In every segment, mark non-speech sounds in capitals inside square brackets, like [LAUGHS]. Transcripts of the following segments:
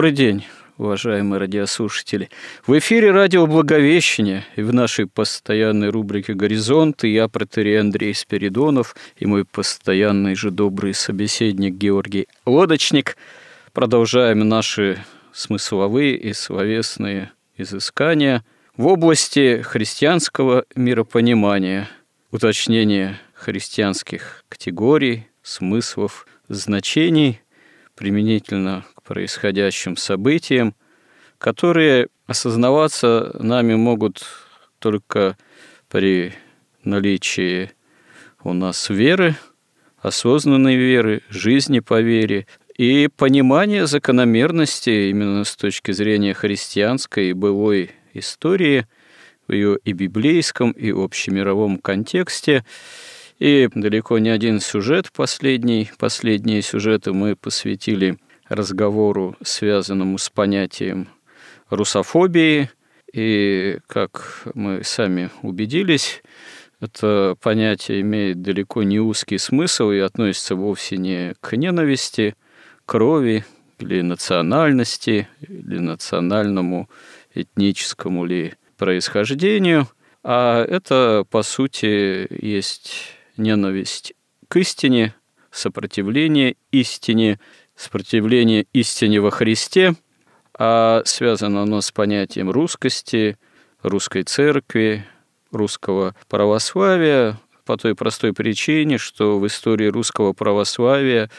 Добрый день, уважаемые радиослушатели. В эфире радио «Благовещение» и в нашей постоянной рубрике «Горизонты» я, протерей Андрей Спиридонов и мой постоянный же добрый собеседник Георгий Лодочник. Продолжаем наши смысловые и словесные изыскания в области христианского миропонимания, уточнения христианских категорий, смыслов, значений применительно происходящим событиям, которые осознаваться нами могут только при наличии у нас веры, осознанной веры, жизни по вере и понимания закономерности именно с точки зрения христианской и былой истории в ее и библейском, и общемировом контексте. И далеко не один сюжет последний, последние сюжеты мы посвятили – разговору, связанному с понятием русофобии. И, как мы сами убедились, это понятие имеет далеко не узкий смысл и относится вовсе не к ненависти, крови или национальности, или национальному, этническому ли происхождению, а это, по сути, есть ненависть к истине, сопротивление истине сопротивление истине во Христе, а связано оно с понятием русскости, русской церкви, русского православия, по той простой причине, что в истории русского православия,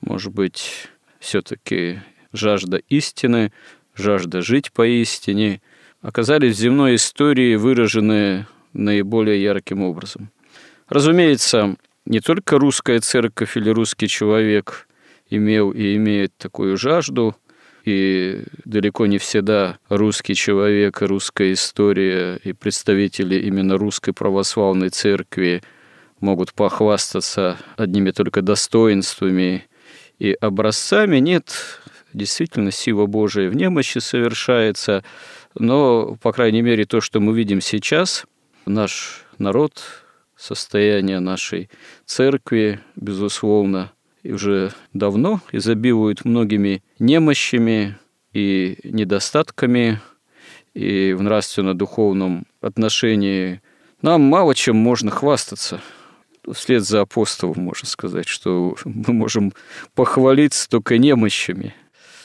может быть, все-таки жажда истины, жажда жить по истине, оказались в земной истории выражены наиболее ярким образом. Разумеется, не только русская церковь или русский человек имел и имеет такую жажду, и далеко не всегда русский человек, русская история и представители именно русской православной церкви могут похвастаться одними только достоинствами и образцами. Нет, действительно, сила Божия в немощи совершается, но, по крайней мере, то, что мы видим сейчас, наш народ, состояние нашей церкви, безусловно, уже давно изобилуют многими немощами и недостатками, и в нравственно-духовном отношении нам мало чем можно хвастаться. Вслед за апостолом можно сказать, что мы можем похвалиться только немощами.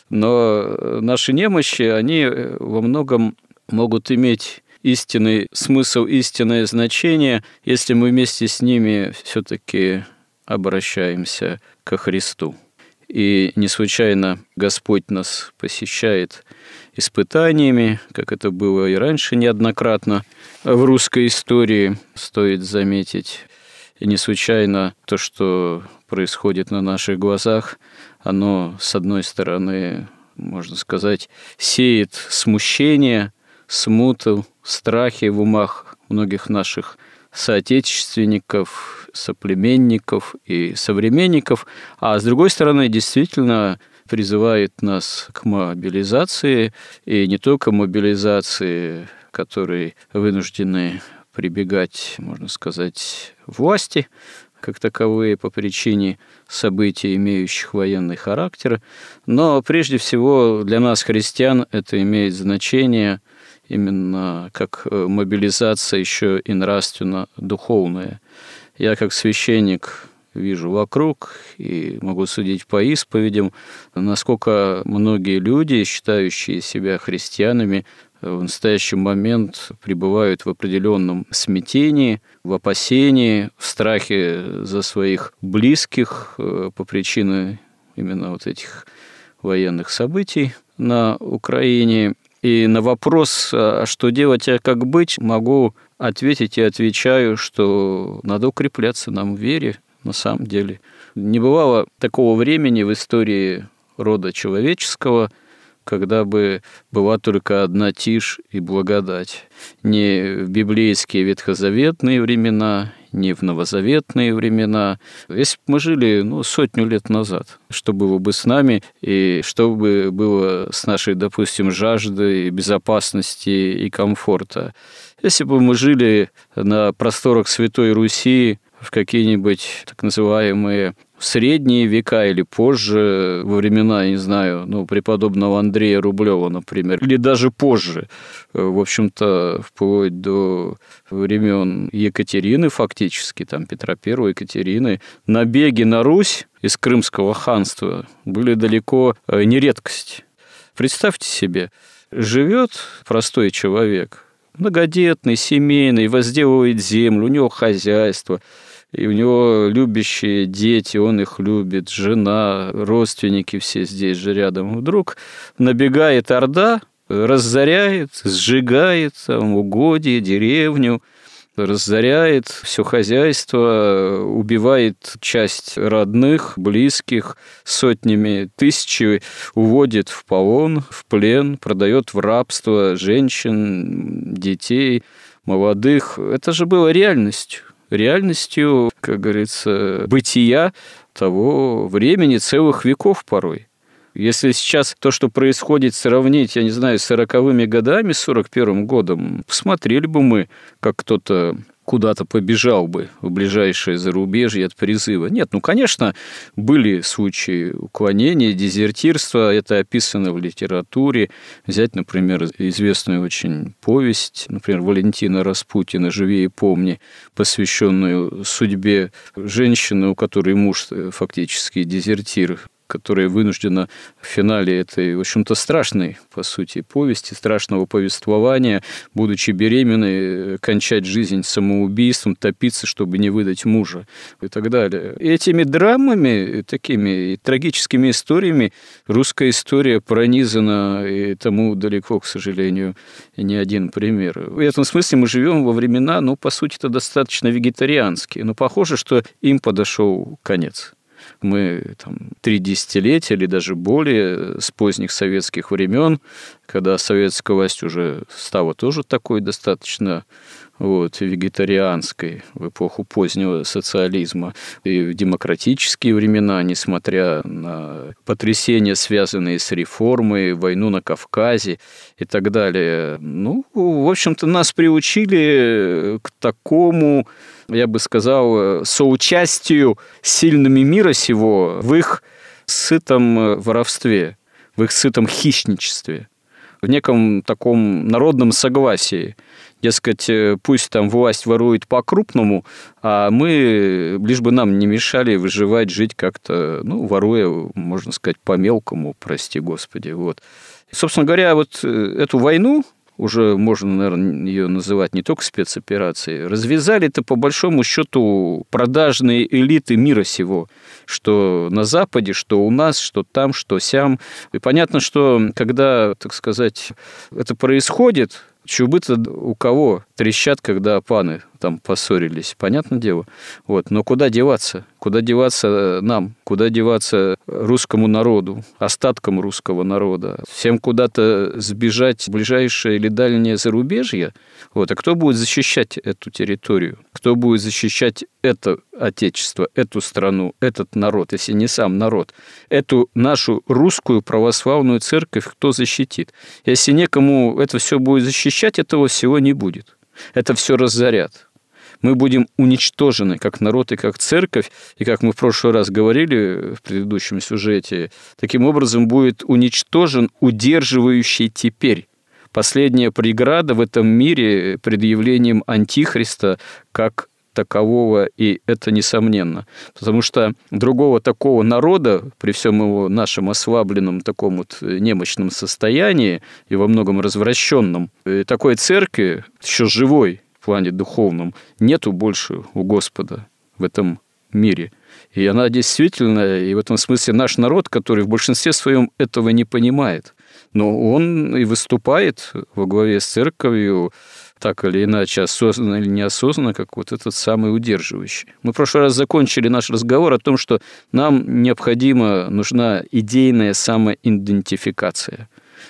Но наши немощи, они во многом могут иметь истинный смысл, истинное значение, если мы вместе с ними все-таки обращаемся ко Христу. И не случайно Господь нас посещает испытаниями, как это было и раньше неоднократно в русской истории, стоит заметить. И не случайно то, что происходит на наших глазах, оно, с одной стороны, можно сказать, сеет смущение, смуту, страхи в умах многих наших соотечественников, соплеменников и современников, а с другой стороны, действительно призывает нас к мобилизации, и не только мобилизации, которые вынуждены прибегать, можно сказать, власти, как таковые по причине событий, имеющих военный характер, но прежде всего для нас, христиан, это имеет значение – именно как э, мобилизация еще и нравственно-духовная. Я как священник вижу вокруг и могу судить по исповедям, насколько многие люди, считающие себя христианами, в настоящий момент пребывают в определенном смятении, в опасении, в страхе за своих близких э, по причине именно вот этих военных событий на Украине. И на вопрос, а что делать, а как быть, могу ответить и отвечаю, что надо укрепляться нам в вере, на самом деле. Не бывало такого времени в истории рода человеческого, когда бы была только одна тишь и благодать. Не в библейские ветхозаветные времена, не в новозаветные времена. Если бы мы жили ну, сотню лет назад, что было бы с нами и что бы было с нашей, допустим, жаждой безопасности и комфорта. Если бы мы жили на просторах Святой Руси в какие-нибудь так называемые средние века или позже, во времена, я не знаю, ну, преподобного Андрея Рублева, например, или даже позже, в общем-то, вплоть до времен Екатерины фактически, там, Петра I, Екатерины, набеги на Русь из Крымского ханства были далеко э, не редкость. Представьте себе, живет простой человек, многодетный, семейный, возделывает землю, у него хозяйство – и у него любящие дети, он их любит, жена, родственники все здесь же рядом. Вдруг набегает Орда, разоряет, сжигает там, угодья, деревню, разоряет все хозяйство, убивает часть родных, близких, сотнями тысячи уводит в полон, в плен, продает в рабство женщин, детей, молодых. Это же было реальностью реальностью, как говорится, бытия того времени, целых веков порой. Если сейчас то, что происходит, сравнить, я не знаю, с сороковыми годами, с сорок первым годом, посмотрели бы мы, как кто-то куда-то побежал бы в ближайшее зарубежье от призыва. Нет, ну, конечно, были случаи уклонения, дезертирства, это описано в литературе. Взять, например, известную очень повесть, например, Валентина Распутина «Живи и помни», посвященную судьбе женщины, у которой муж фактически дезертир, которая вынуждена в финале этой, в общем-то, страшной, по сути, повести, страшного повествования, будучи беременной, кончать жизнь самоубийством, топиться, чтобы не выдать мужа и так далее. И этими драмами, такими трагическими историями русская история пронизана, и тому далеко, к сожалению, не один пример. В этом смысле мы живем во времена, ну, по сути, это достаточно вегетарианские, но похоже, что им подошел конец. Мы там, три десятилетия или даже более с поздних советских времен, когда советская власть уже стала тоже такой достаточно вот, вегетарианской в эпоху позднего социализма и в демократические времена, несмотря на потрясения, связанные с реформой, войну на Кавказе и так далее. Ну, в общем-то, нас приучили к такому я бы сказал, соучастию сильными мира сего в их сытом э, воровстве, в их сытом хищничестве, в неком таком народном согласии. Дескать, э, пусть там власть ворует по-крупному, а мы, лишь бы нам не мешали выживать, жить как-то, ну, воруя, можно сказать, по-мелкому, прости господи. Вот. Собственно говоря, вот э, эту войну уже можно, наверное, ее называть не только спецоперацией, развязали-то по большому счету продажные элиты мира сего, что на Западе, что у нас, что там, что сям. И понятно, что когда, так сказать, это происходит, чубы-то у кого трещат, когда паны там поссорились, понятное дело. Вот. Но куда деваться? Куда деваться э, нам? Куда деваться русскому народу, остаткам русского народа? Всем куда-то сбежать в ближайшее или дальнее зарубежье? Вот. А кто будет защищать эту территорию? Кто будет защищать это отечество, эту страну, этот народ, если не сам народ? Эту нашу русскую православную церковь кто защитит? Если некому это все будет защищать, этого всего не будет. Это все разорят мы будем уничтожены как народ и как церковь, и как мы в прошлый раз говорили в предыдущем сюжете, таким образом будет уничтожен удерживающий теперь последняя преграда в этом мире предъявлением антихриста как такового, и это несомненно. Потому что другого такого народа, при всем его нашем ослабленном таком вот немощном состоянии и во многом развращенном, такой церкви, еще живой, плане духовном нету больше у Господа в этом мире. И она действительно, и в этом смысле наш народ, который в большинстве своем этого не понимает. Но он и выступает во главе с церковью так или иначе, осознанно или неосознанно, как вот этот самый удерживающий. Мы в прошлый раз закончили наш разговор о том, что нам необходимо, нужна идейная самоидентификация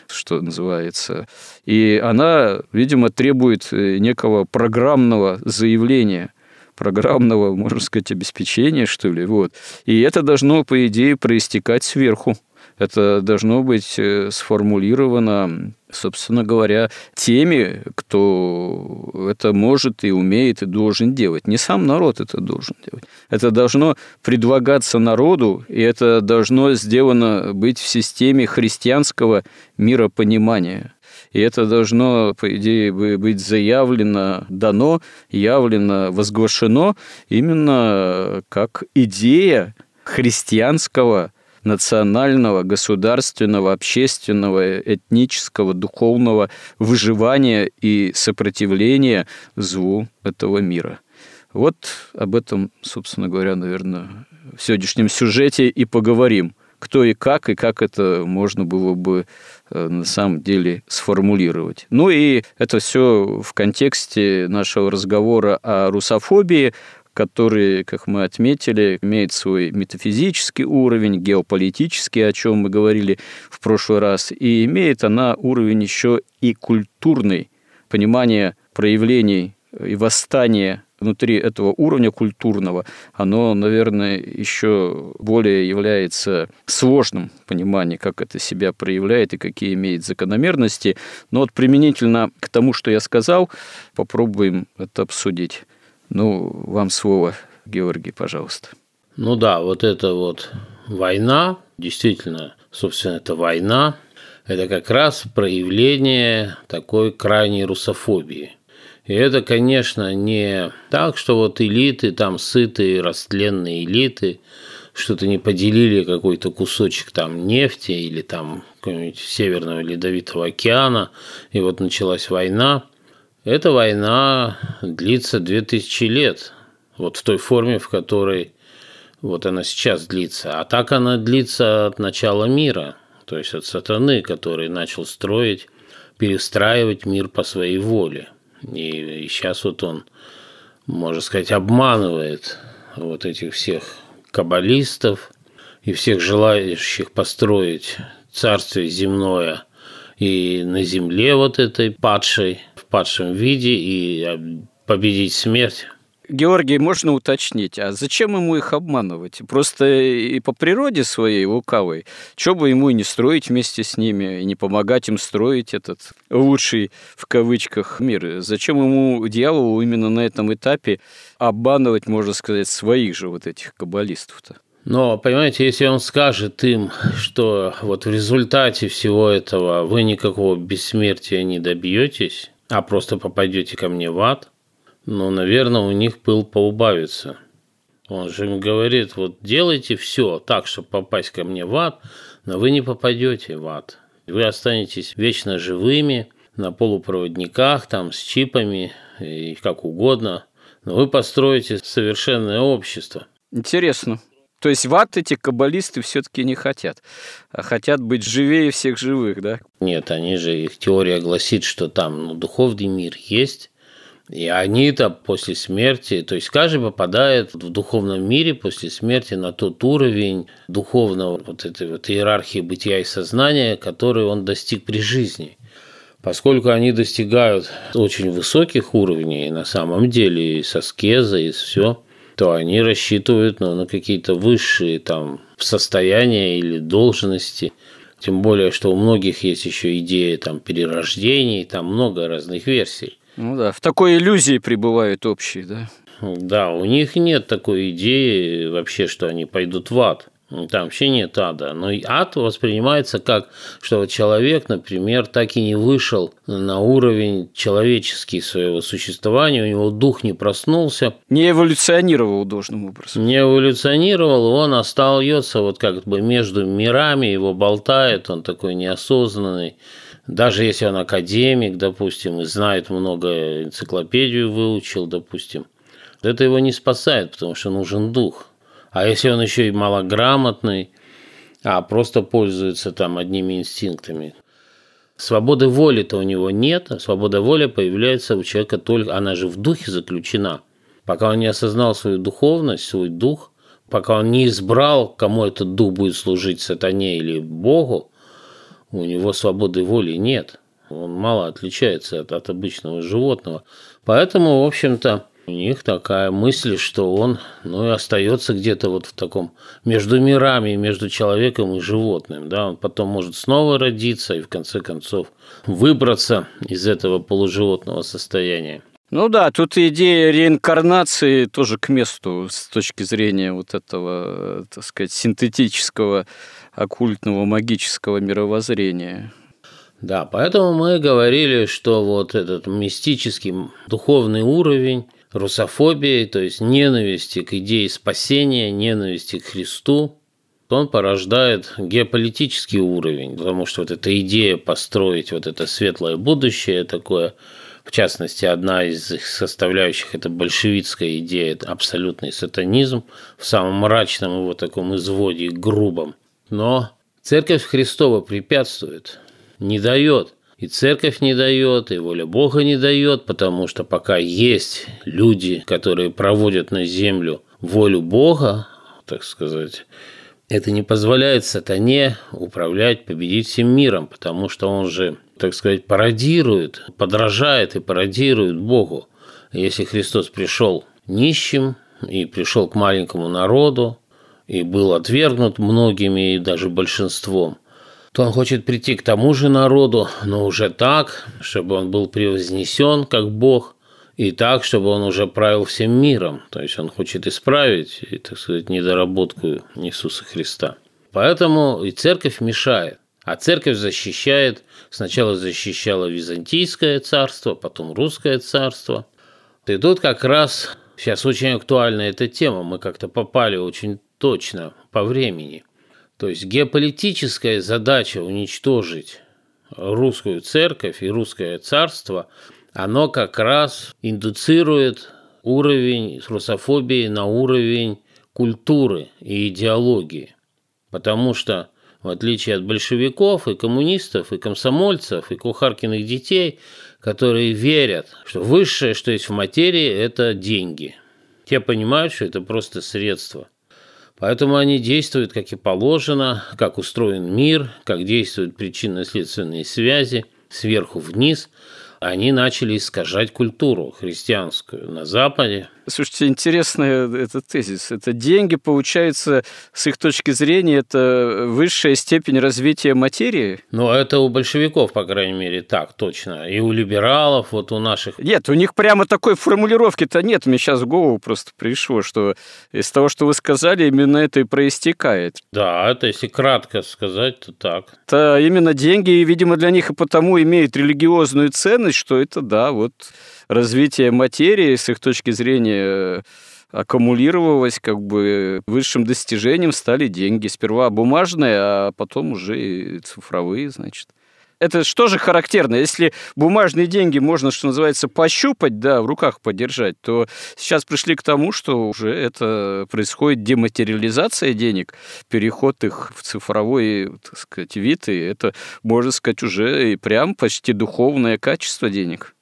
что называется. И она, видимо, требует э, некого программного заявления программного, можно сказать, обеспечения, что ли. Вот. И это должно, по идее, проистекать сверху. Это должно быть э, сформулировано, собственно говоря, теми, кто это может и умеет и должен делать. Не сам народ это должен делать. Это должно предлагаться народу, и это должно сделано быть в системе христианского миропонимания. И это должно, по идее, быть заявлено, дано, явлено, возглашено именно как идея христианского национального, государственного, общественного, этнического, духовного выживания и сопротивления злу этого мира. Вот об этом, собственно говоря, наверное, в сегодняшнем сюжете и поговорим. Кто и как, и как это можно было бы э, на самом деле сформулировать. Ну и это все в контексте нашего разговора о русофобии, который, как мы отметили, имеет свой метафизический уровень, геополитический, о чем мы говорили в прошлый раз, и имеет она уровень еще и культурный, понимание проявлений и восстания внутри этого уровня культурного, оно, наверное, еще более является сложным пониманием, как это себя проявляет и какие имеет закономерности. Но вот применительно к тому, что я сказал, попробуем это обсудить. Ну, вам слово, Георгий, пожалуйста. Ну да, вот это вот война, действительно, собственно, это война, это как раз проявление такой крайней русофобии. И это, конечно, не так, что вот элиты, там сытые, растленные элиты, что-то не поделили какой-то кусочек там нефти или там какого-нибудь Северного Ледовитого океана, и вот началась война – эта война длится 2000 лет, вот в той форме, в которой вот она сейчас длится. А так она длится от начала мира, то есть от сатаны, который начал строить, перестраивать мир по своей воле. И, и сейчас вот он, можно сказать, обманывает вот этих всех каббалистов и всех желающих построить царствие земное и на земле вот этой падшей – падшем виде и а, победить смерть. Георгий, можно уточнить, а зачем ему их обманывать? Просто и по природе своей лукавой, что бы ему и не строить вместе с ними, и не помогать им строить этот лучший, в кавычках, мир. Зачем ему, дьяволу, именно на этом этапе обманывать, можно сказать, своих же вот этих каббалистов-то? Но, понимаете, если он скажет им, что вот в результате всего этого вы никакого бессмертия не добьетесь, а просто попадете ко мне в ад, ну, наверное, у них пыл поубавится. Он же им говорит, вот делайте все так, чтобы попасть ко мне в ад, но вы не попадете в ад. Вы останетесь вечно живыми, на полупроводниках, там, с чипами, и как угодно, но вы построите совершенное общество. Интересно. То есть в ад эти каббалисты все-таки не хотят, а хотят быть живее всех живых, да? Нет, они же, их теория гласит, что там ну, духовный мир есть, и они-то после смерти, то есть каждый попадает в духовном мире после смерти на тот уровень духовного вот этой вот иерархии бытия и сознания, который он достиг при жизни. Поскольку они достигают очень высоких уровней на самом деле, и с аскезой, и все, то они рассчитывают ну, на какие-то высшие там состояния или должности. Тем более, что у многих есть еще идея там перерождений, там много разных версий. Ну да, в такой иллюзии пребывают общие, да? Да, у них нет такой идеи вообще, что они пойдут в ад. Ну, там вообще нет ада. Но ад воспринимается как, что человек, например, так и не вышел на уровень человеческий своего существования, у него дух не проснулся. Не эволюционировал должным образом. Не эволюционировал, он остается вот как бы между мирами, его болтает, он такой неосознанный. Даже если он академик, допустим, и знает много, энциклопедию выучил, допустим, это его не спасает, потому что нужен дух – а если он еще и малограмотный, а просто пользуется там одними инстинктами, Свободы воли-то у него нет, а свобода воли появляется у человека только, она же в духе заключена. Пока он не осознал свою духовность, свой дух, пока он не избрал, кому этот дух будет служить, сатане или Богу, у него свободы воли нет. Он мало отличается от, от обычного животного. Поэтому, в общем-то, у них такая мысль, что он ну, и остается где-то вот в таком между мирами, между человеком и животным. Да? Он потом может снова родиться и в конце концов выбраться из этого полуживотного состояния. Ну да, тут идея реинкарнации тоже к месту с точки зрения вот этого, так сказать, синтетического, оккультного, магического мировоззрения. Да, поэтому мы говорили, что вот этот мистический духовный уровень русофобии, то есть ненависти к идее спасения, ненависти к Христу, он порождает геополитический уровень, потому что вот эта идея построить вот это светлое будущее такое, в частности, одна из их составляющих – это большевистская идея, это абсолютный сатанизм в самом мрачном его таком изводе, грубом. Но Церковь Христова препятствует, не дает и церковь не дает, и воля Бога не дает, потому что пока есть люди, которые проводят на землю волю Бога, так сказать, это не позволяет сатане управлять, победить всем миром, потому что он же, так сказать, пародирует, подражает и пародирует Богу. Если Христос пришел нищим и пришел к маленькому народу, и был отвергнут многими и даже большинством – то он хочет прийти к тому же народу, но уже так, чтобы он был превознесен как Бог, и так, чтобы он уже правил всем миром. То есть он хочет исправить, так сказать, недоработку Иисуса Христа. Поэтому и церковь мешает. А церковь защищает, сначала защищала Византийское царство, потом Русское царство. И тут как раз сейчас очень актуальна эта тема, мы как-то попали очень точно по времени – то есть геополитическая задача уничтожить русскую церковь и русское царство, оно как раз индуцирует уровень русофобии на уровень культуры и идеологии. Потому что, в отличие от большевиков и коммунистов, и комсомольцев, и кухаркиных детей, которые верят, что высшее, что есть в материи, это деньги. Те понимают, что это просто средство – Поэтому они действуют, как и положено, как устроен мир, как действуют причинно-следственные связи сверху вниз – они начали искажать культуру христианскую на Западе. Слушайте, интересный этот тезис. Это деньги, получается, с их точки зрения, это высшая степень развития материи? Ну, это у большевиков, по крайней мере, так точно. И у либералов, вот у наших... Нет, у них прямо такой формулировки-то нет. Мне сейчас в голову просто пришло, что из того, что вы сказали, именно это и проистекает. Да, это если кратко сказать, то так. Это именно деньги, видимо, для них и потому имеют религиозную ценность, что это, да, вот развитие материи с их точки зрения аккумулировалось, как бы высшим достижением стали деньги. Сперва бумажные, а потом уже и цифровые, значит. Это что же характерно? Если бумажные деньги можно, что называется, пощупать, да, в руках подержать, то сейчас пришли к тому, что уже это происходит дематериализация денег, переход их в цифровой, так сказать, вид, и это, можно сказать, уже и прям почти духовное качество денег.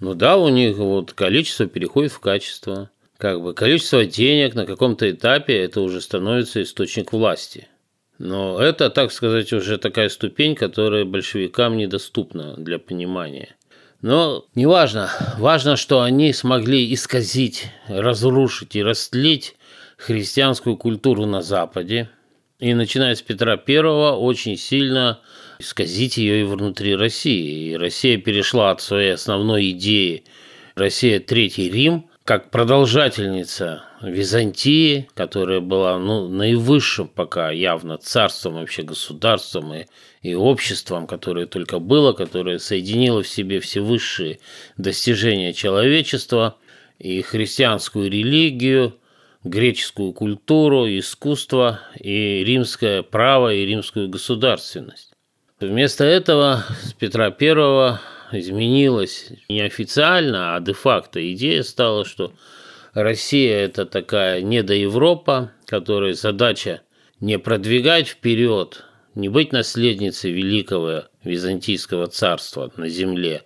Ну да, у них вот количество переходит в качество. Как бы количество денег на каком-то этапе это уже становится источник власти – но это, так сказать, уже такая ступень, которая большевикам недоступна для понимания. Но неважно. Важно, что они смогли исказить, разрушить и растлить христианскую культуру на Западе. И начиная с Петра I очень сильно исказить ее и внутри России. И Россия перешла от своей основной идеи «Россия – Третий Рим» как продолжательница Византии, которая была ну, наивысшим пока явно царством, вообще государством и, и обществом, которое только было, которое соединило в себе все высшие достижения человечества и христианскую религию, греческую культуру, искусство и римское право и римскую государственность. Вместо этого с Петра I изменилась неофициально, а де-факто идея стала, что Россия – это такая недоевропа, которой задача не продвигать вперед, не быть наследницей великого Византийского царства на земле,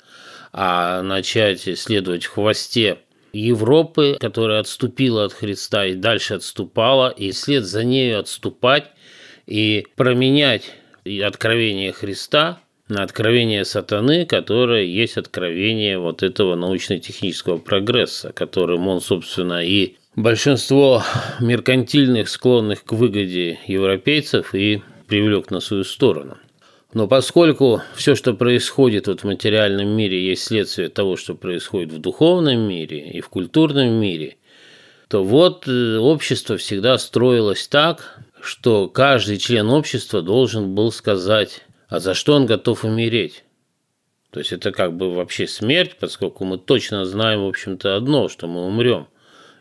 а начать следовать в хвосте Европы, которая отступила от Христа и дальше отступала, и след за нею отступать и променять откровение Христа на откровение сатаны, которое есть откровение вот этого научно-технического прогресса, которым он, собственно, и большинство меркантильных, склонных к выгоде европейцев и привлек на свою сторону. Но поскольку все, что происходит вот в материальном мире, есть следствие того, что происходит в духовном мире и в культурном мире, то вот э, общество всегда строилось так, что каждый член общества должен был сказать, а за что он готов умереть. То есть это как бы вообще смерть, поскольку мы точно знаем, в общем-то, одно, что мы умрем.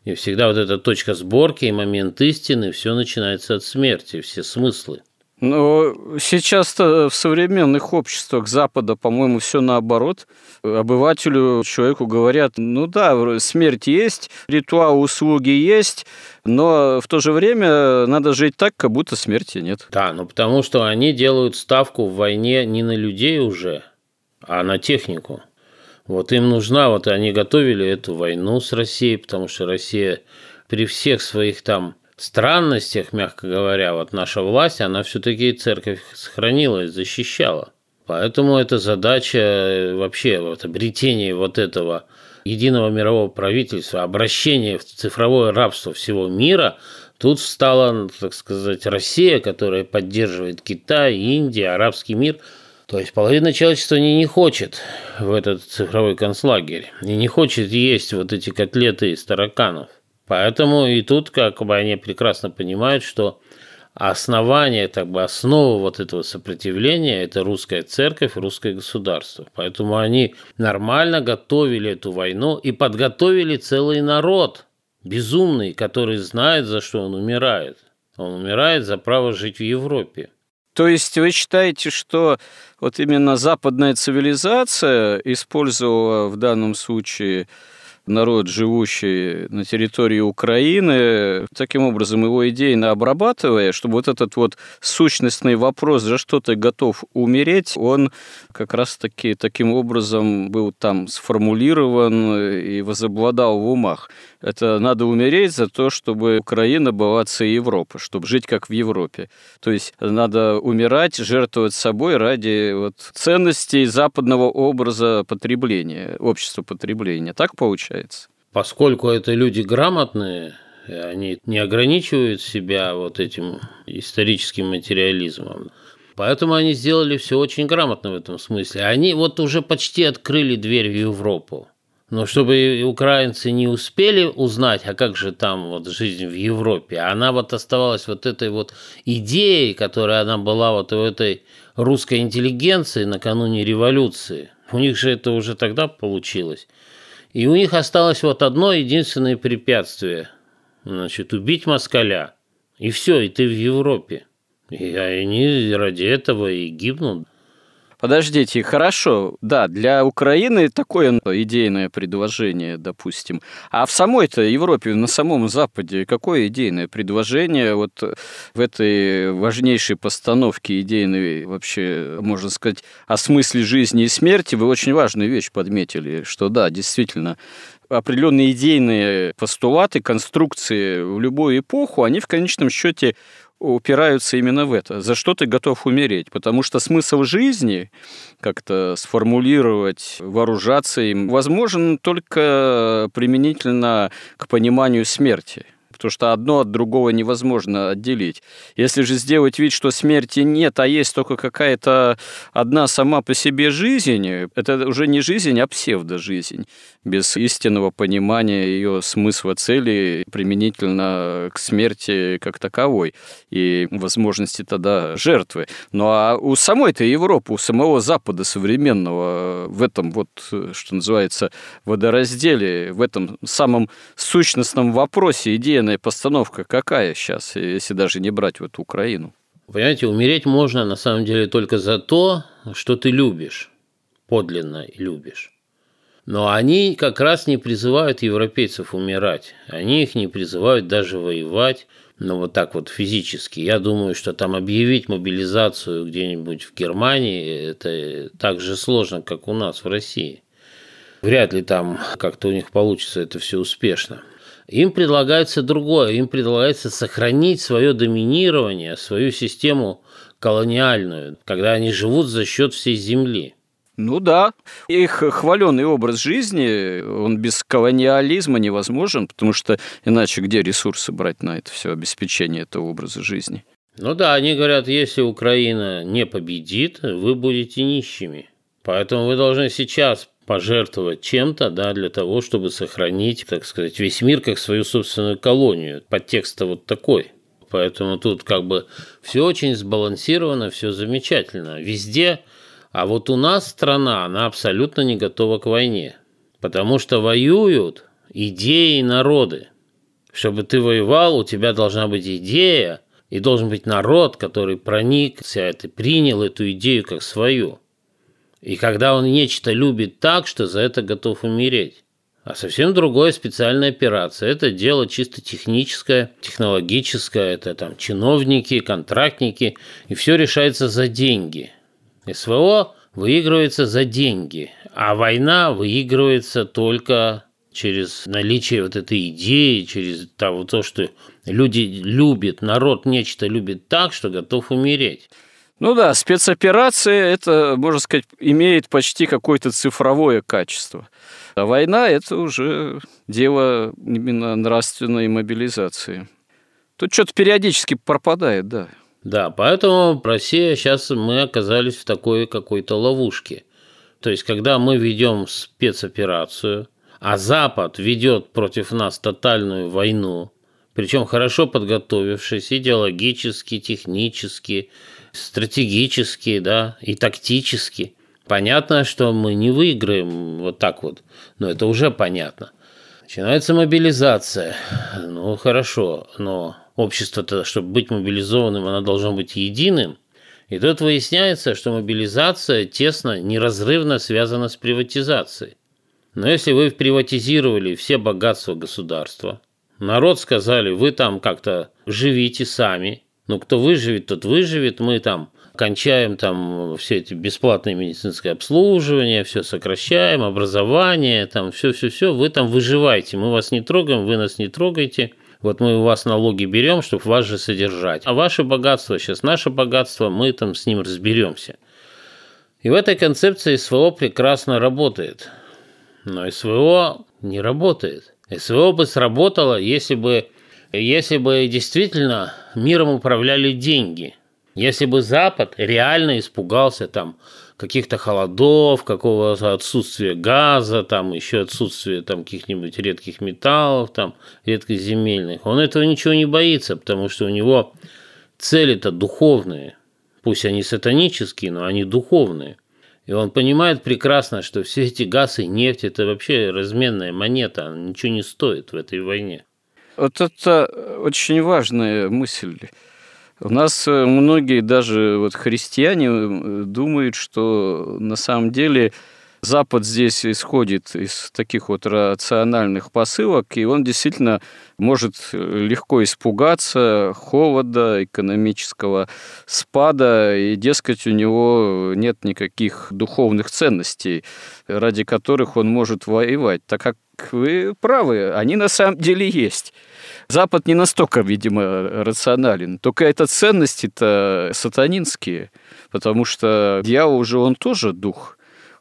И всегда вот эта точка сборки и момент истины, все начинается от смерти, все смыслы. Но сейчас-то в современных обществах Запада, по-моему, все наоборот. Обывателю, человеку говорят, ну да, смерть есть, ритуал услуги есть, но в то же время надо жить так, как будто смерти нет. Да, ну потому что они делают ставку в войне не на людей уже, а на технику. Вот им нужна, вот они готовили эту войну с Россией, потому что Россия при всех своих там странностях, мягко говоря, вот наша власть, она все-таки церковь сохранила и защищала. Поэтому эта задача э, вообще вот обретение вот этого единого мирового правительства, обращение в цифровое рабство всего мира, тут стала, так сказать, Россия, которая поддерживает Китай, Индия, арабский мир. То есть половина человечества не, не хочет в этот цифровой концлагерь и не хочет есть вот эти котлеты из тараканов. Поэтому и тут как бы они прекрасно понимают, что основание, так бы основа вот этого сопротивления – это русская церковь, русское государство. Поэтому они нормально готовили эту войну и подготовили целый народ безумный, который знает, за что он умирает. Он умирает за право жить в Европе. То есть вы считаете, что вот именно западная цивилизация использовала в данном случае народ, живущий на территории Украины, таким образом его идейно обрабатывая, чтобы вот этот вот сущностный вопрос, за что ты готов умереть, он как раз-таки таким образом был там сформулирован и возобладал в умах. Это надо умереть за то, чтобы Украина была целой Европы, чтобы жить как в Европе. То есть надо умирать, жертвовать собой ради вот ценностей западного образа потребления, общества потребления. Так получается? Поскольку это люди грамотные, они не ограничивают себя вот этим историческим материализмом. Поэтому они сделали все очень грамотно в этом смысле. Они вот уже почти открыли дверь в Европу. Но чтобы украинцы не успели узнать, а как же там вот жизнь в Европе, она вот оставалась вот этой вот идеей, которая она была вот у этой русской интеллигенции накануне революции. У них же это уже тогда получилось. И у них осталось вот одно единственное препятствие. Значит, убить москаля. И все, и ты в Европе. И они ради этого и гибнут. Подождите, хорошо, да, для Украины такое идейное предложение, допустим. А в самой-то Европе, на самом Западе, какое идейное предложение вот в этой важнейшей постановке идейной, вообще, можно сказать, о смысле жизни и смерти, вы очень важную вещь подметили, что да, действительно, определенные идейные постулаты, конструкции в любую эпоху, они в конечном счете упираются именно в это. За что ты готов умереть? Потому что смысл жизни как-то сформулировать, вооружаться им возможен только применительно к пониманию смерти потому что одно от другого невозможно отделить. Если же сделать вид, что смерти нет, а есть только какая-то одна сама по себе жизнь, это уже не жизнь, а псевдожизнь, без истинного понимания ее смысла цели применительно к смерти как таковой и возможности тогда жертвы. Ну а у самой-то Европы, у самого Запада современного в этом вот, что называется, водоразделе, в этом самом сущностном вопросе идея военная постановка какая сейчас, если даже не брать вот Украину? Понимаете, умереть можно на самом деле только за то, что ты любишь, подлинно любишь. Но они как раз не призывают европейцев умирать. Они их не призывают даже воевать, но вот так вот физически. Я думаю, что там объявить мобилизацию где-нибудь в Германии, это так же сложно, как у нас в России. Вряд ли там как-то у них получится это все успешно. Им предлагается другое, им предлагается сохранить свое доминирование, свою систему колониальную, когда они живут за счет всей земли. Ну да, их хваленый образ жизни, он без колониализма невозможен, потому что иначе где ресурсы брать на это все обеспечение этого образа жизни? Ну да, они говорят, если Украина не победит, вы будете нищими. Поэтому вы должны сейчас пожертвовать чем-то, да, для того, чтобы сохранить, так сказать, весь мир как свою собственную колонию. Подтекст вот такой. Поэтому тут как бы все очень сбалансировано, все замечательно. Везде а вот у нас страна, она абсолютно не готова к войне. Потому что воюют идеи и народы. Чтобы ты воевал, у тебя должна быть идея, и должен быть народ, который проникся это, принял эту идею как свою. И когда он нечто любит так, что за это готов умереть. А совсем другое специальная операция. Это дело чисто техническое, технологическое. Это там чиновники, контрактники. И все решается за деньги – СВО выигрывается за деньги, а война выигрывается только через наличие вот этой идеи, через того, то, что люди любят, народ нечто любит так, что готов умереть. Ну да, спецоперация, это, можно сказать, имеет почти какое-то цифровое качество. А война – это уже дело именно нравственной мобилизации. Тут что-то периодически пропадает, да. Да, поэтому Россия сейчас мы оказались в такой какой-то ловушке. То есть, когда мы ведем спецоперацию, а Запад ведет против нас тотальную войну, причем хорошо подготовившись идеологически, технически, стратегически, да, и тактически. Понятно, что мы не выиграем вот так вот, но это уже понятно. Начинается мобилизация. Ну, хорошо, но общество-то, чтобы быть мобилизованным, оно должно быть единым. И тут выясняется, что мобилизация тесно, неразрывно связана с приватизацией. Но если вы приватизировали все богатства государства, народ сказали, вы там как-то живите сами, ну кто выживет, тот выживет, мы там кончаем там все эти бесплатные медицинское обслуживание, все сокращаем, образование, там все-все-все, вы там выживаете, мы вас не трогаем, вы нас не трогаете – вот мы у вас налоги берем, чтобы вас же содержать. А ваше богатство сейчас наше богатство, мы там с ним разберемся. И в этой концепции СВО прекрасно работает. Но СВО не работает. СВО бы сработало, если бы, если бы действительно миром управляли деньги. Если бы Запад реально испугался там каких-то холодов, какого-то отсутствия газа, там еще отсутствие там каких-нибудь редких металлов, там редкоземельных. Он этого ничего не боится, потому что у него цели-то духовные. Пусть они сатанические, но они духовные. И он понимает прекрасно, что все эти газы, нефть – это вообще разменная монета, она ничего не стоит в этой войне. Вот это очень важная мысль. У нас э, многие, даже вот христиане, э, думают, что на самом деле Запад здесь исходит из таких вот рациональных посылок, и он действительно может легко испугаться холода, экономического спада, и, дескать, у него нет никаких духовных ценностей, ради которых он может воевать. Так как вы правы, они на самом деле есть. Запад не настолько, видимо, рационален. Только это ценности-то сатанинские, потому что дьявол уже он тоже дух,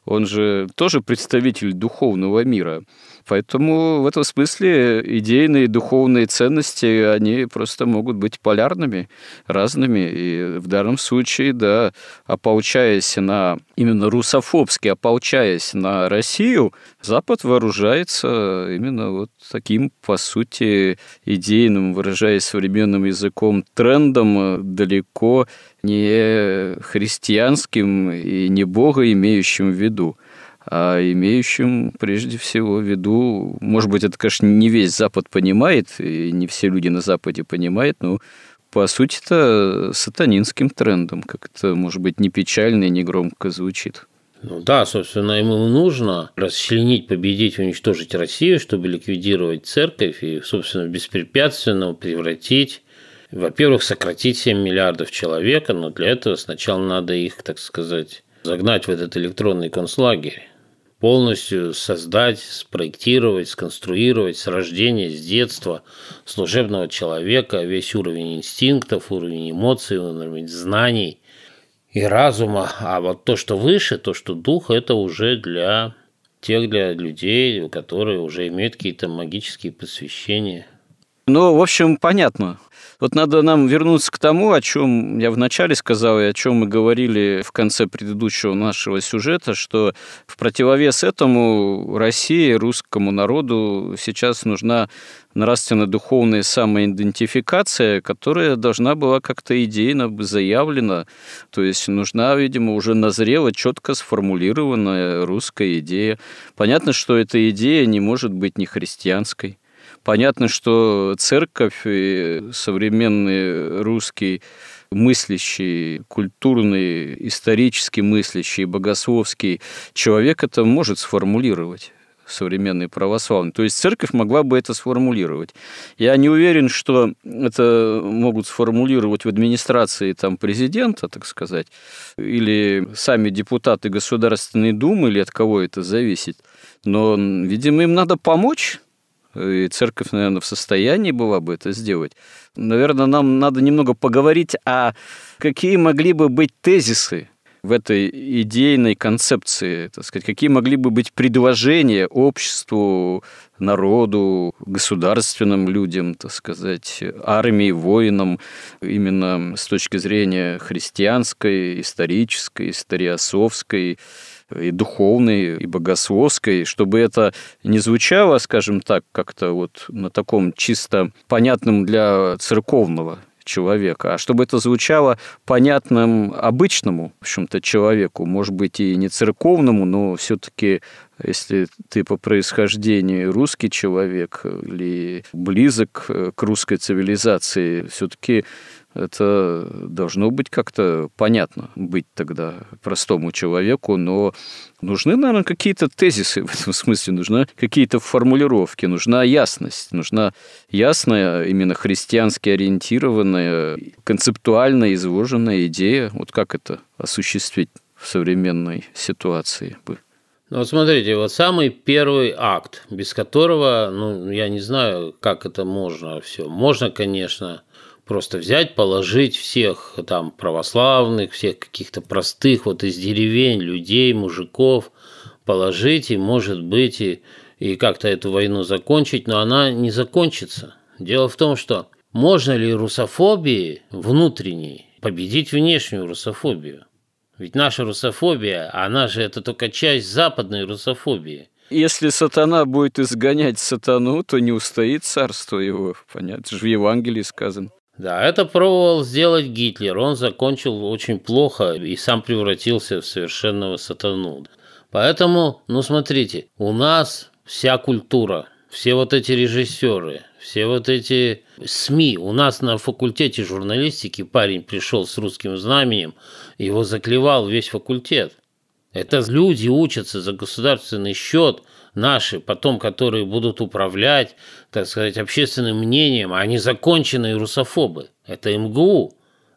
он же тоже представитель духовного мира. Поэтому в этом смысле идейные духовные ценности, они просто могут быть полярными, разными. И в данном случае, да, ополчаясь на именно русофобски, ополчаясь на Россию, Запад вооружается именно вот таким, по сути, идейным, выражаясь современным языком, трендом далеко не христианским и не Бога имеющим в виду а имеющим прежде всего в виду, может быть, это, конечно, не весь Запад понимает, и не все люди на Западе понимают, но по сути-то сатанинским трендом, как это, может быть, не печально и не громко звучит. Ну да, собственно, ему нужно расчленить, победить, уничтожить Россию, чтобы ликвидировать церковь и, собственно, беспрепятственно превратить во-первых, сократить 7 миллиардов человека, но для этого сначала надо их, так сказать, загнать в этот электронный концлагерь полностью создать, спроектировать, сконструировать с рождения, с детства служебного человека весь уровень инстинктов, уровень эмоций, уровень знаний и разума. А вот то, что выше, то, что дух, это уже для тех для людей, которые уже имеют какие-то магические посвящения. Ну, в общем, понятно. Вот надо нам вернуться к тому, о чем я вначале сказал и о чем мы говорили в конце предыдущего нашего сюжета, что в противовес этому России, русскому народу сейчас нужна нравственно-духовная самоидентификация, которая должна была как-то идейно заявлена. То есть нужна, видимо, уже назрела, четко сформулированная русская идея. Понятно, что эта идея не может быть не христианской. Понятно, что церковь и современный русский мыслящий, культурный, исторически мыслящий, богословский человек это может сформулировать современный православный. То есть церковь могла бы это сформулировать. Я не уверен, что это могут сформулировать в администрации там, президента, так сказать, или сами депутаты Государственной Думы, или от кого это зависит. Но, видимо, им надо помочь и церковь, наверное, в состоянии была бы это сделать. Наверное, нам надо немного поговорить о какие могли бы быть тезисы в этой идейной концепции, так сказать, какие могли бы быть предложения обществу, народу, государственным людям, так сказать, армии, воинам, именно с точки зрения христианской, исторической, историосовской, и духовной, и богословской, чтобы это не звучало, скажем так, как-то вот на таком чисто понятном для церковного человека, а чтобы это звучало понятным обычному, в общем-то, человеку, может быть, и не церковному, но все-таки если ты по происхождению русский человек или близок к русской цивилизации, все-таки это должно быть как-то понятно быть тогда простому человеку, но нужны, наверное, какие-то тезисы в этом смысле, нужны какие-то формулировки, нужна ясность, нужна ясная, именно христиански ориентированная, концептуально изложенная идея. Вот как это осуществить в современной ситуации бы? Ну, вот смотрите, вот самый первый акт, без которого, ну, я не знаю, как это можно все. Можно, конечно, просто взять, положить всех там православных, всех каких-то простых вот из деревень, людей, мужиков, положить и, может быть, и, и как-то эту войну закончить, но она не закончится. Дело в том, что можно ли русофобии внутренней победить внешнюю русофобию? Ведь наша русофобия, она же это только часть западной русофобии. Если сатана будет изгонять сатану, то не устоит царство его. Понятно, же в Евангелии сказано. Да, это пробовал сделать Гитлер. Он закончил очень плохо и сам превратился в совершенного сатану. Поэтому, ну смотрите, у нас вся культура, все вот эти режиссеры, все вот эти СМИ. У нас на факультете журналистики парень пришел с русским знаменем, его заклевал весь факультет. Это люди учатся за государственный счет – наши, потом, которые будут управлять, так сказать, общественным мнением, а они законченные русофобы. Это МГУ,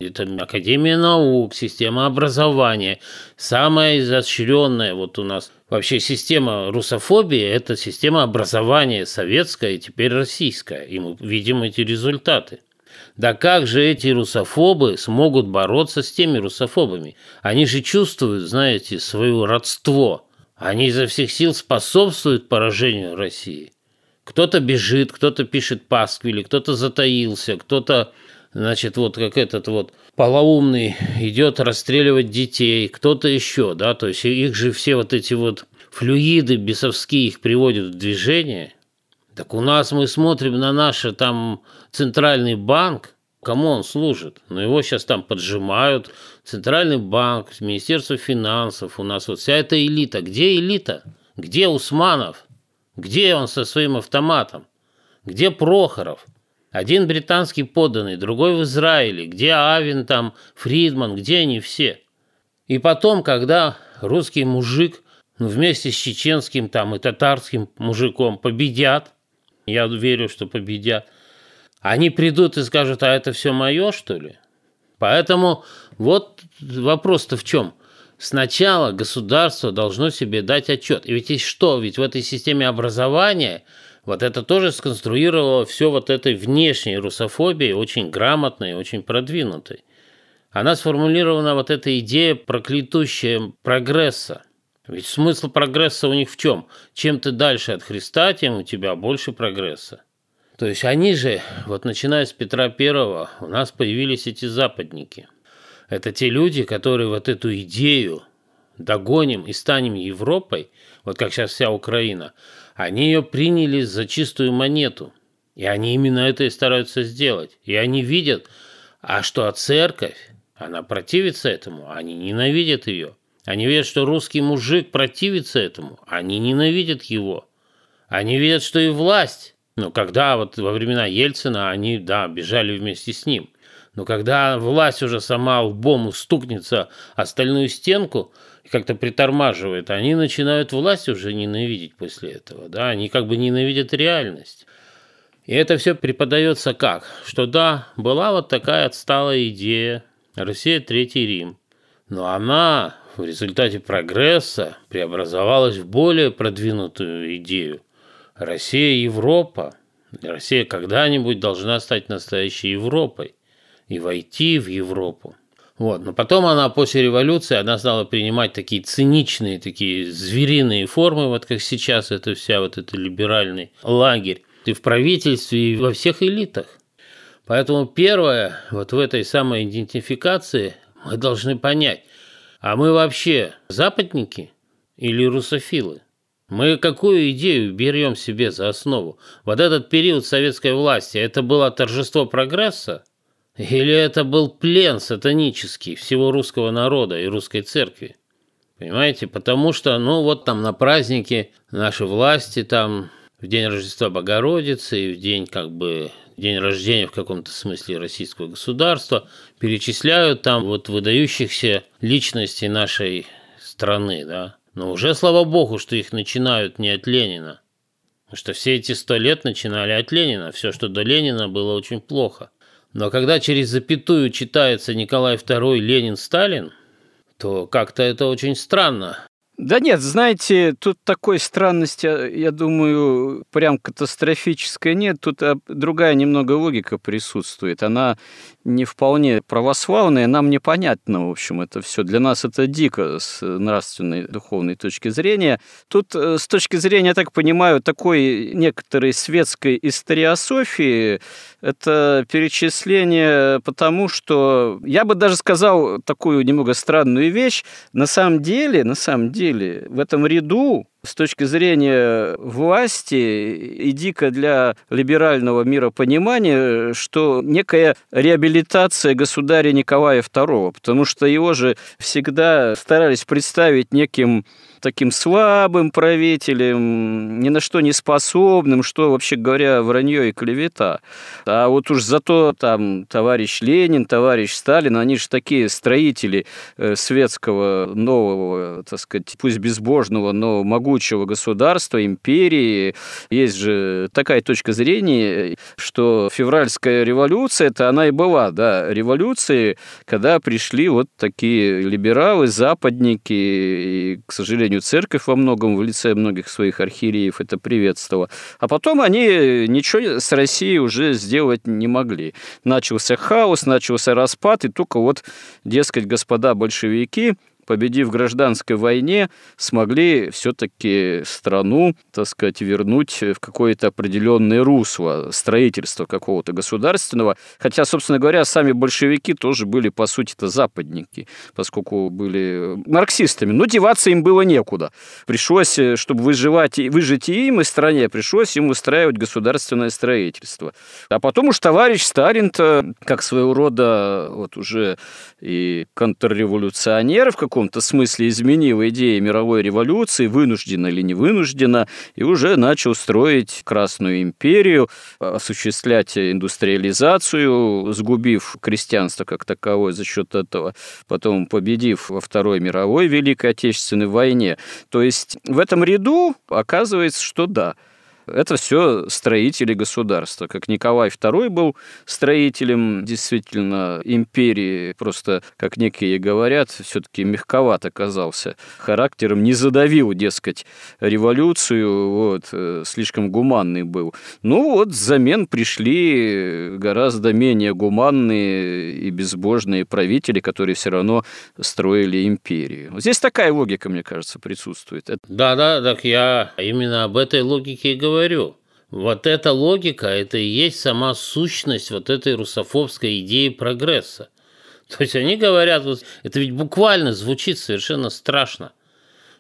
это Академия наук, система образования. Самая изощренная вот у нас вообще система русофобии – это система образования советская и теперь российская. И мы видим эти результаты. Да как же эти русофобы смогут бороться с теми русофобами? Они же чувствуют, знаете, свое родство – они изо всех сил способствуют поражению России. Кто-то бежит, кто-то пишет пасквили, кто-то затаился, кто-то, значит, вот как этот вот полоумный идет расстреливать детей, кто-то еще, да, то есть их же все вот эти вот флюиды бесовские их приводят в движение. Так у нас мы смотрим на наш там центральный банк, Кому он служит? Но его сейчас там поджимают. Центральный банк, Министерство финансов. У нас вот вся эта элита. Где элита? Где Усманов? Где он со своим автоматом? Где Прохоров? Один британский подданный, другой в Израиле. Где Авин там, Фридман? Где они все? И потом, когда русский мужик ну, вместе с чеченским там и татарским мужиком победят, я верю, что победят, они придут и скажут, а это все мое, что ли? Поэтому вот вопрос-то в чем? Сначала государство должно себе дать отчет. И ведь и что? Ведь в этой системе образования вот это тоже сконструировало все вот этой внешней русофобии, очень грамотной, очень продвинутой. Она сформулирована вот эта идея проклятущая прогресса. Ведь смысл прогресса у них в чем? Чем ты дальше от Христа, тем у тебя больше прогресса. То есть они же, вот начиная с Петра Первого, у нас появились эти западники. Это те люди, которые вот эту идею догоним и станем Европой, вот как сейчас вся Украина, они ее приняли за чистую монету. И они именно это и стараются сделать. И они видят, а что церковь, она противится этому, они ненавидят ее. Они видят, что русский мужик противится этому, они ненавидят его. Они видят, что и власть но когда вот во времена Ельцина они, да, бежали вместе с ним. Но когда власть уже сама лбом стукнется о стальную стенку и как-то притормаживает, они начинают власть уже ненавидеть после этого. Да? Они как бы ненавидят реальность. И это все преподается как? Что да, была вот такая отсталая идея Россия – Третий Рим. Но она в результате прогресса преобразовалась в более продвинутую идею – Россия – Европа. Россия когда-нибудь должна стать настоящей Европой и войти в Европу. Вот. Но потом она после революции, она стала принимать такие циничные, такие звериные формы, вот как сейчас это вся вот это либеральный лагерь. И в правительстве, и во всех элитах. Поэтому первое, вот в этой самой идентификации мы должны понять, а мы вообще западники или русофилы? Мы какую идею берем себе за основу? Вот этот период советской власти, это было торжество прогресса? Или это был плен сатанический всего русского народа и русской церкви? Понимаете? Потому что, ну вот там на праздники наши власти там в день Рождества Богородицы и в день как бы день рождения в каком-то смысле российского государства перечисляют там вот выдающихся личностей нашей страны, да, но уже слава богу, что их начинают не от Ленина. Что все эти сто лет начинали от Ленина. Все, что до Ленина, было очень плохо. Но когда через запятую читается Николай II, Ленин, Сталин, то как-то это очень странно. Да нет, знаете, тут такой странности, я думаю, прям катастрофической нет. Тут а, другая немного логика присутствует. Она не вполне православная, нам непонятно, в общем, это все. Для нас это дико с нравственной, духовной точки зрения. Тут э, с точки зрения, я так понимаю, такой некоторой светской историософии, это перечисление потому, что я бы даже сказал такую немного странную вещь. На самом деле, на самом деле, в этом ряду с точки зрения власти и дико для либерального миропонимания, что некая реабилитация государя Николая II, потому что его же всегда старались представить неким таким слабым правителем, ни на что не способным, что, вообще говоря, вранье и клевета. А вот уж зато там товарищ Ленин, товарищ Сталин, они же такие строители э, светского нового, так сказать, пусть безбожного, но могучего государства, империи. Есть же такая точка зрения, что февральская революция, это она и была, да, революции, когда пришли вот такие либералы, западники, и, к сожалению, сожалению, церковь во многом в лице многих своих архиереев это приветствовала. А потом они ничего с Россией уже сделать не могли. Начался хаос, начался распад, и только вот, дескать, господа большевики – победив в гражданской войне, смогли все-таки страну, так сказать, вернуть в какое-то определенное русло строительства какого-то государственного. Хотя, собственно говоря, сами большевики тоже были, по сути-то, западники, поскольку были марксистами. Но деваться им было некуда. Пришлось, чтобы выживать, выжить и им, и стране, пришлось им устраивать государственное строительство. А потом уж товарищ Сталин-то, как своего рода вот уже и контрреволюционер в каком каком-то смысле изменил идеи мировой революции, вынужденно или не вынужденно, и уже начал строить Красную империю, осуществлять индустриализацию, сгубив крестьянство как таковое за счет этого, потом победив во Второй мировой Великой Отечественной войне. То есть в этом ряду оказывается, что да – это все строители государства. Как Николай II был строителем действительно империи, просто, как некие говорят, все-таки мягковат оказался характером, не задавил, дескать, революцию, вот, э, слишком гуманный был. Ну вот взамен пришли гораздо менее гуманные и безбожные правители, которые все равно строили империю. Здесь такая логика, мне кажется, присутствует. Да, да, так я именно об этой логике и говорю говорю. Вот эта логика, это и есть сама сущность вот этой русофобской идеи прогресса. То есть они говорят, вот, это ведь буквально звучит совершенно страшно,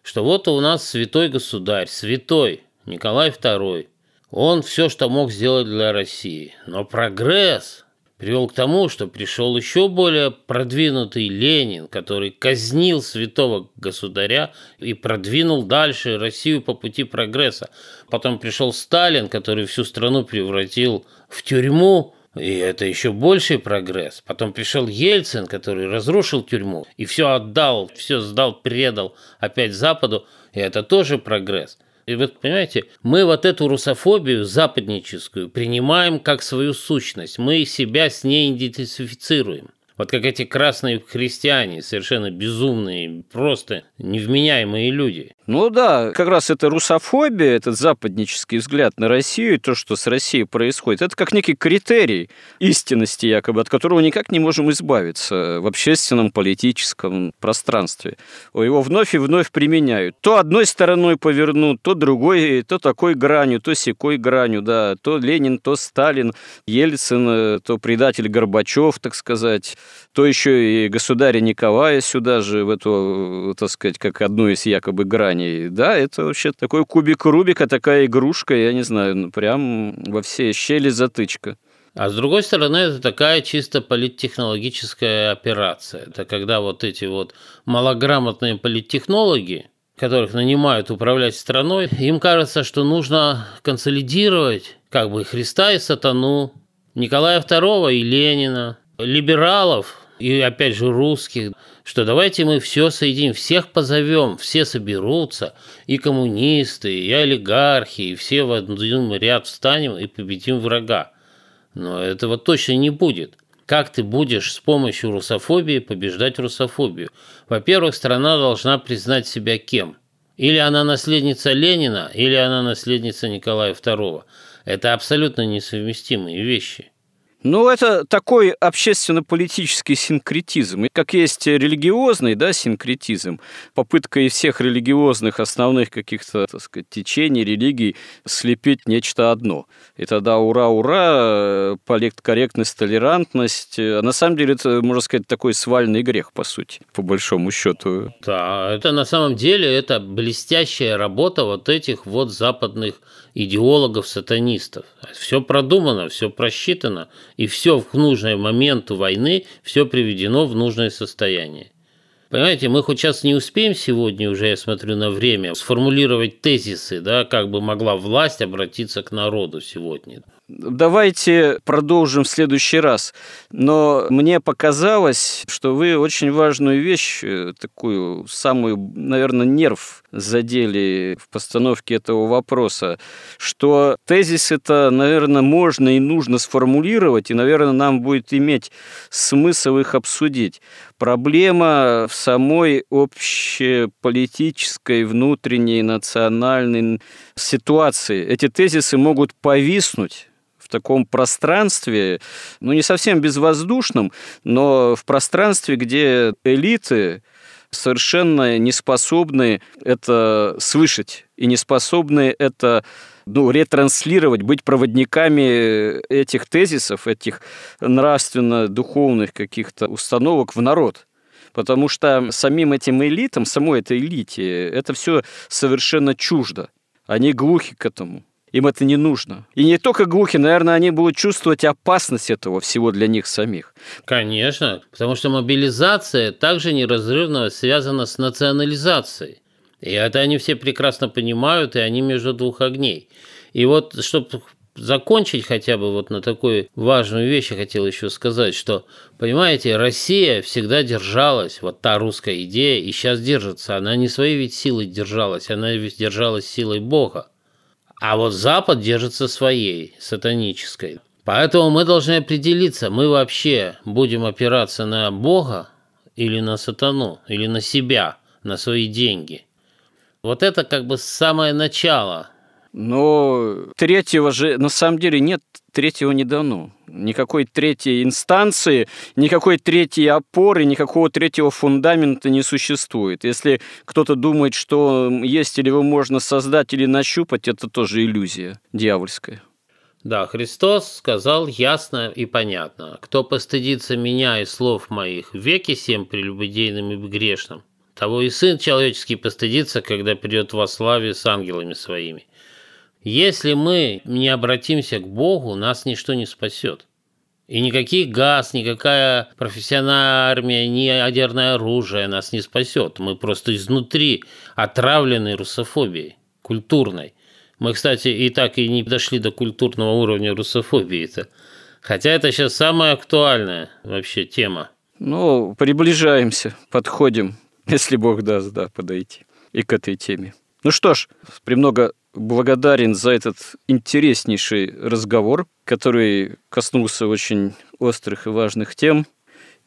что вот у нас святой государь, святой Николай II, он все, что мог сделать для России. Но прогресс, привел к тому, что пришел еще более продвинутый Ленин, который казнил святого государя и продвинул дальше Россию по пути прогресса. Потом пришел Сталин, который всю страну превратил в тюрьму, и это еще больший прогресс. Потом пришел Ельцин, который разрушил тюрьму и все отдал, все сдал, предал опять Западу, и это тоже прогресс. И вот, понимаете, мы вот эту русофобию западническую принимаем как свою сущность. Мы себя с ней идентифицируем. Вот как эти красные христиане, совершенно безумные, просто невменяемые люди. Ну да, как раз это русофобия, этот западнический взгляд на Россию, то, что с Россией происходит, это как некий критерий истинности, якобы, от которого никак не можем избавиться в общественном политическом пространстве. Его вновь и вновь применяют. То одной стороной повернут, то другой, то такой гранью, то секой гранью, да, то Ленин, то Сталин, Ельцин, то предатель Горбачев, так сказать, то еще и государя Николая сюда же, в эту, так сказать, как одну из якобы граней компании. Да, это вообще такой кубик Рубика, такая игрушка, я не знаю, ну, прям во все щели затычка. А с другой стороны, это такая чисто политтехнологическая операция. Это когда вот эти вот малограмотные политтехнологи, которых нанимают управлять страной, им кажется, что нужно консолидировать как бы Христа и сатану, Николая II и Ленина, либералов и опять же русских, что давайте мы все соединим, всех позовем, все соберутся, и коммунисты, и олигархи, и все в один ряд встанем и победим врага. Но этого точно не будет. Как ты будешь с помощью русофобии побеждать русофобию? Во-первых, страна должна признать себя кем? Или она наследница Ленина, или она наследница Николая II. Это абсолютно несовместимые вещи. Ну, это такой общественно-политический синкретизм. Как есть религиозный да, синкретизм, попытка из всех религиозных основных каких-то, так сказать, течений, религий слепить нечто одно. И тогда ура-ура, политкорректность, толерантность. А на самом деле это, можно сказать, такой свальный грех, по сути, по большому счету. Да, это на самом деле это блестящая работа вот этих вот западных идеологов-сатанистов. Все продумано, все просчитано, и все в нужный момент войны, все приведено в нужное состояние. Понимаете, мы хоть сейчас не успеем сегодня уже, я смотрю на время, сформулировать тезисы, да, как бы могла власть обратиться к народу сегодня. Давайте продолжим в следующий раз. Но мне показалось, что вы очень важную вещь, э, такую самую, наверное, нерв задели в постановке этого вопроса, что тезис это, наверное, можно и нужно сформулировать, и, наверное, нам будет иметь смысл их обсудить. Проблема в самой общеполитической, внутренней, национальной ситуации. Эти тезисы могут повиснуть таком пространстве, ну не совсем безвоздушном, но в пространстве, где элиты совершенно не способны это слышать и не способны это ну, ретранслировать, быть проводниками этих тезисов, этих нравственно-духовных каких-то установок в народ. Потому что самим этим элитам, самой этой элите, это все совершенно чуждо. Они глухи к этому. Им это не нужно. И не только глухи, наверное, они будут чувствовать опасность этого всего для них самих. Конечно, потому что мобилизация также неразрывно связана с национализацией. И это они все прекрасно понимают, и они между двух огней. И вот, чтобы закончить хотя бы вот на такой важную вещь я хотел еще сказать, что, понимаете, Россия всегда держалась, вот та русская идея, и сейчас держится. Она не своей ведь силой держалась, она ведь держалась силой Бога. А вот Запад держится своей, сатанической. Поэтому мы должны определиться, мы вообще будем опираться на Бога или на сатану, или на себя, на свои деньги. Вот это как бы самое начало но третьего же, на самом деле, нет, третьего не дано. Никакой третьей инстанции, никакой третьей опоры, никакого третьего фундамента не существует. Если кто-то думает, что есть или его можно создать или нащупать, это тоже иллюзия дьявольская. Да, Христос сказал ясно и понятно. Кто постыдится меня и слов моих в веке всем прелюбодейным и грешным, того и Сын Человеческий постыдится, когда придет во славе с ангелами своими. Если мы не обратимся к Богу, нас ничто не спасет. И никаких газ, никакая профессиональная армия, ни ядерное оружие нас не спасет. Мы просто изнутри отравлены русофобией, культурной. Мы, кстати, и так и не дошли до культурного уровня русофобии-то. Хотя это сейчас самая актуальная вообще тема. Ну, приближаемся, подходим, [LAUGHS] если Бог даст, да, подойти и к этой теме. Ну что ж, премного благодарен за этот интереснейший разговор, который коснулся очень острых и важных тем.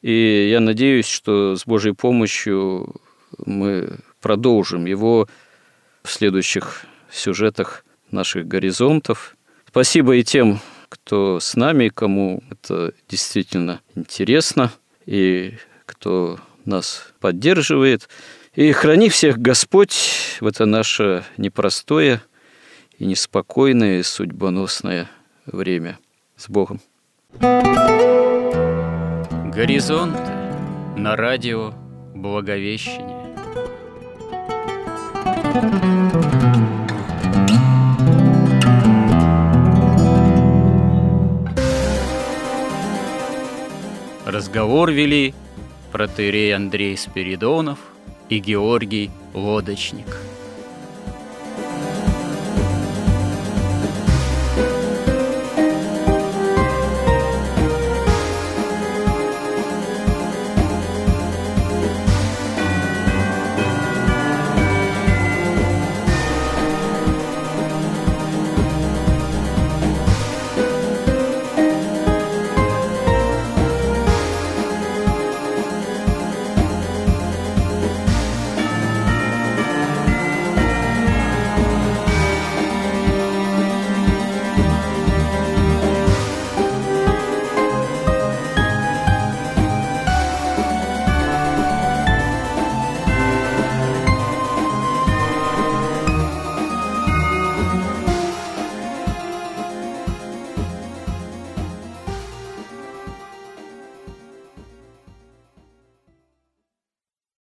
И я надеюсь, что с Божьей помощью мы продолжим его в следующих сюжетах наших горизонтов. Спасибо и тем, кто с нами, кому это действительно интересно, и кто нас поддерживает. И храни всех Господь в это наше непростое и неспокойное, и судьбоносное время. С Богом. Горизонты на радио Благовещение. Разговор вели протерей Андрей Спиридонов и Георгий Лодочник –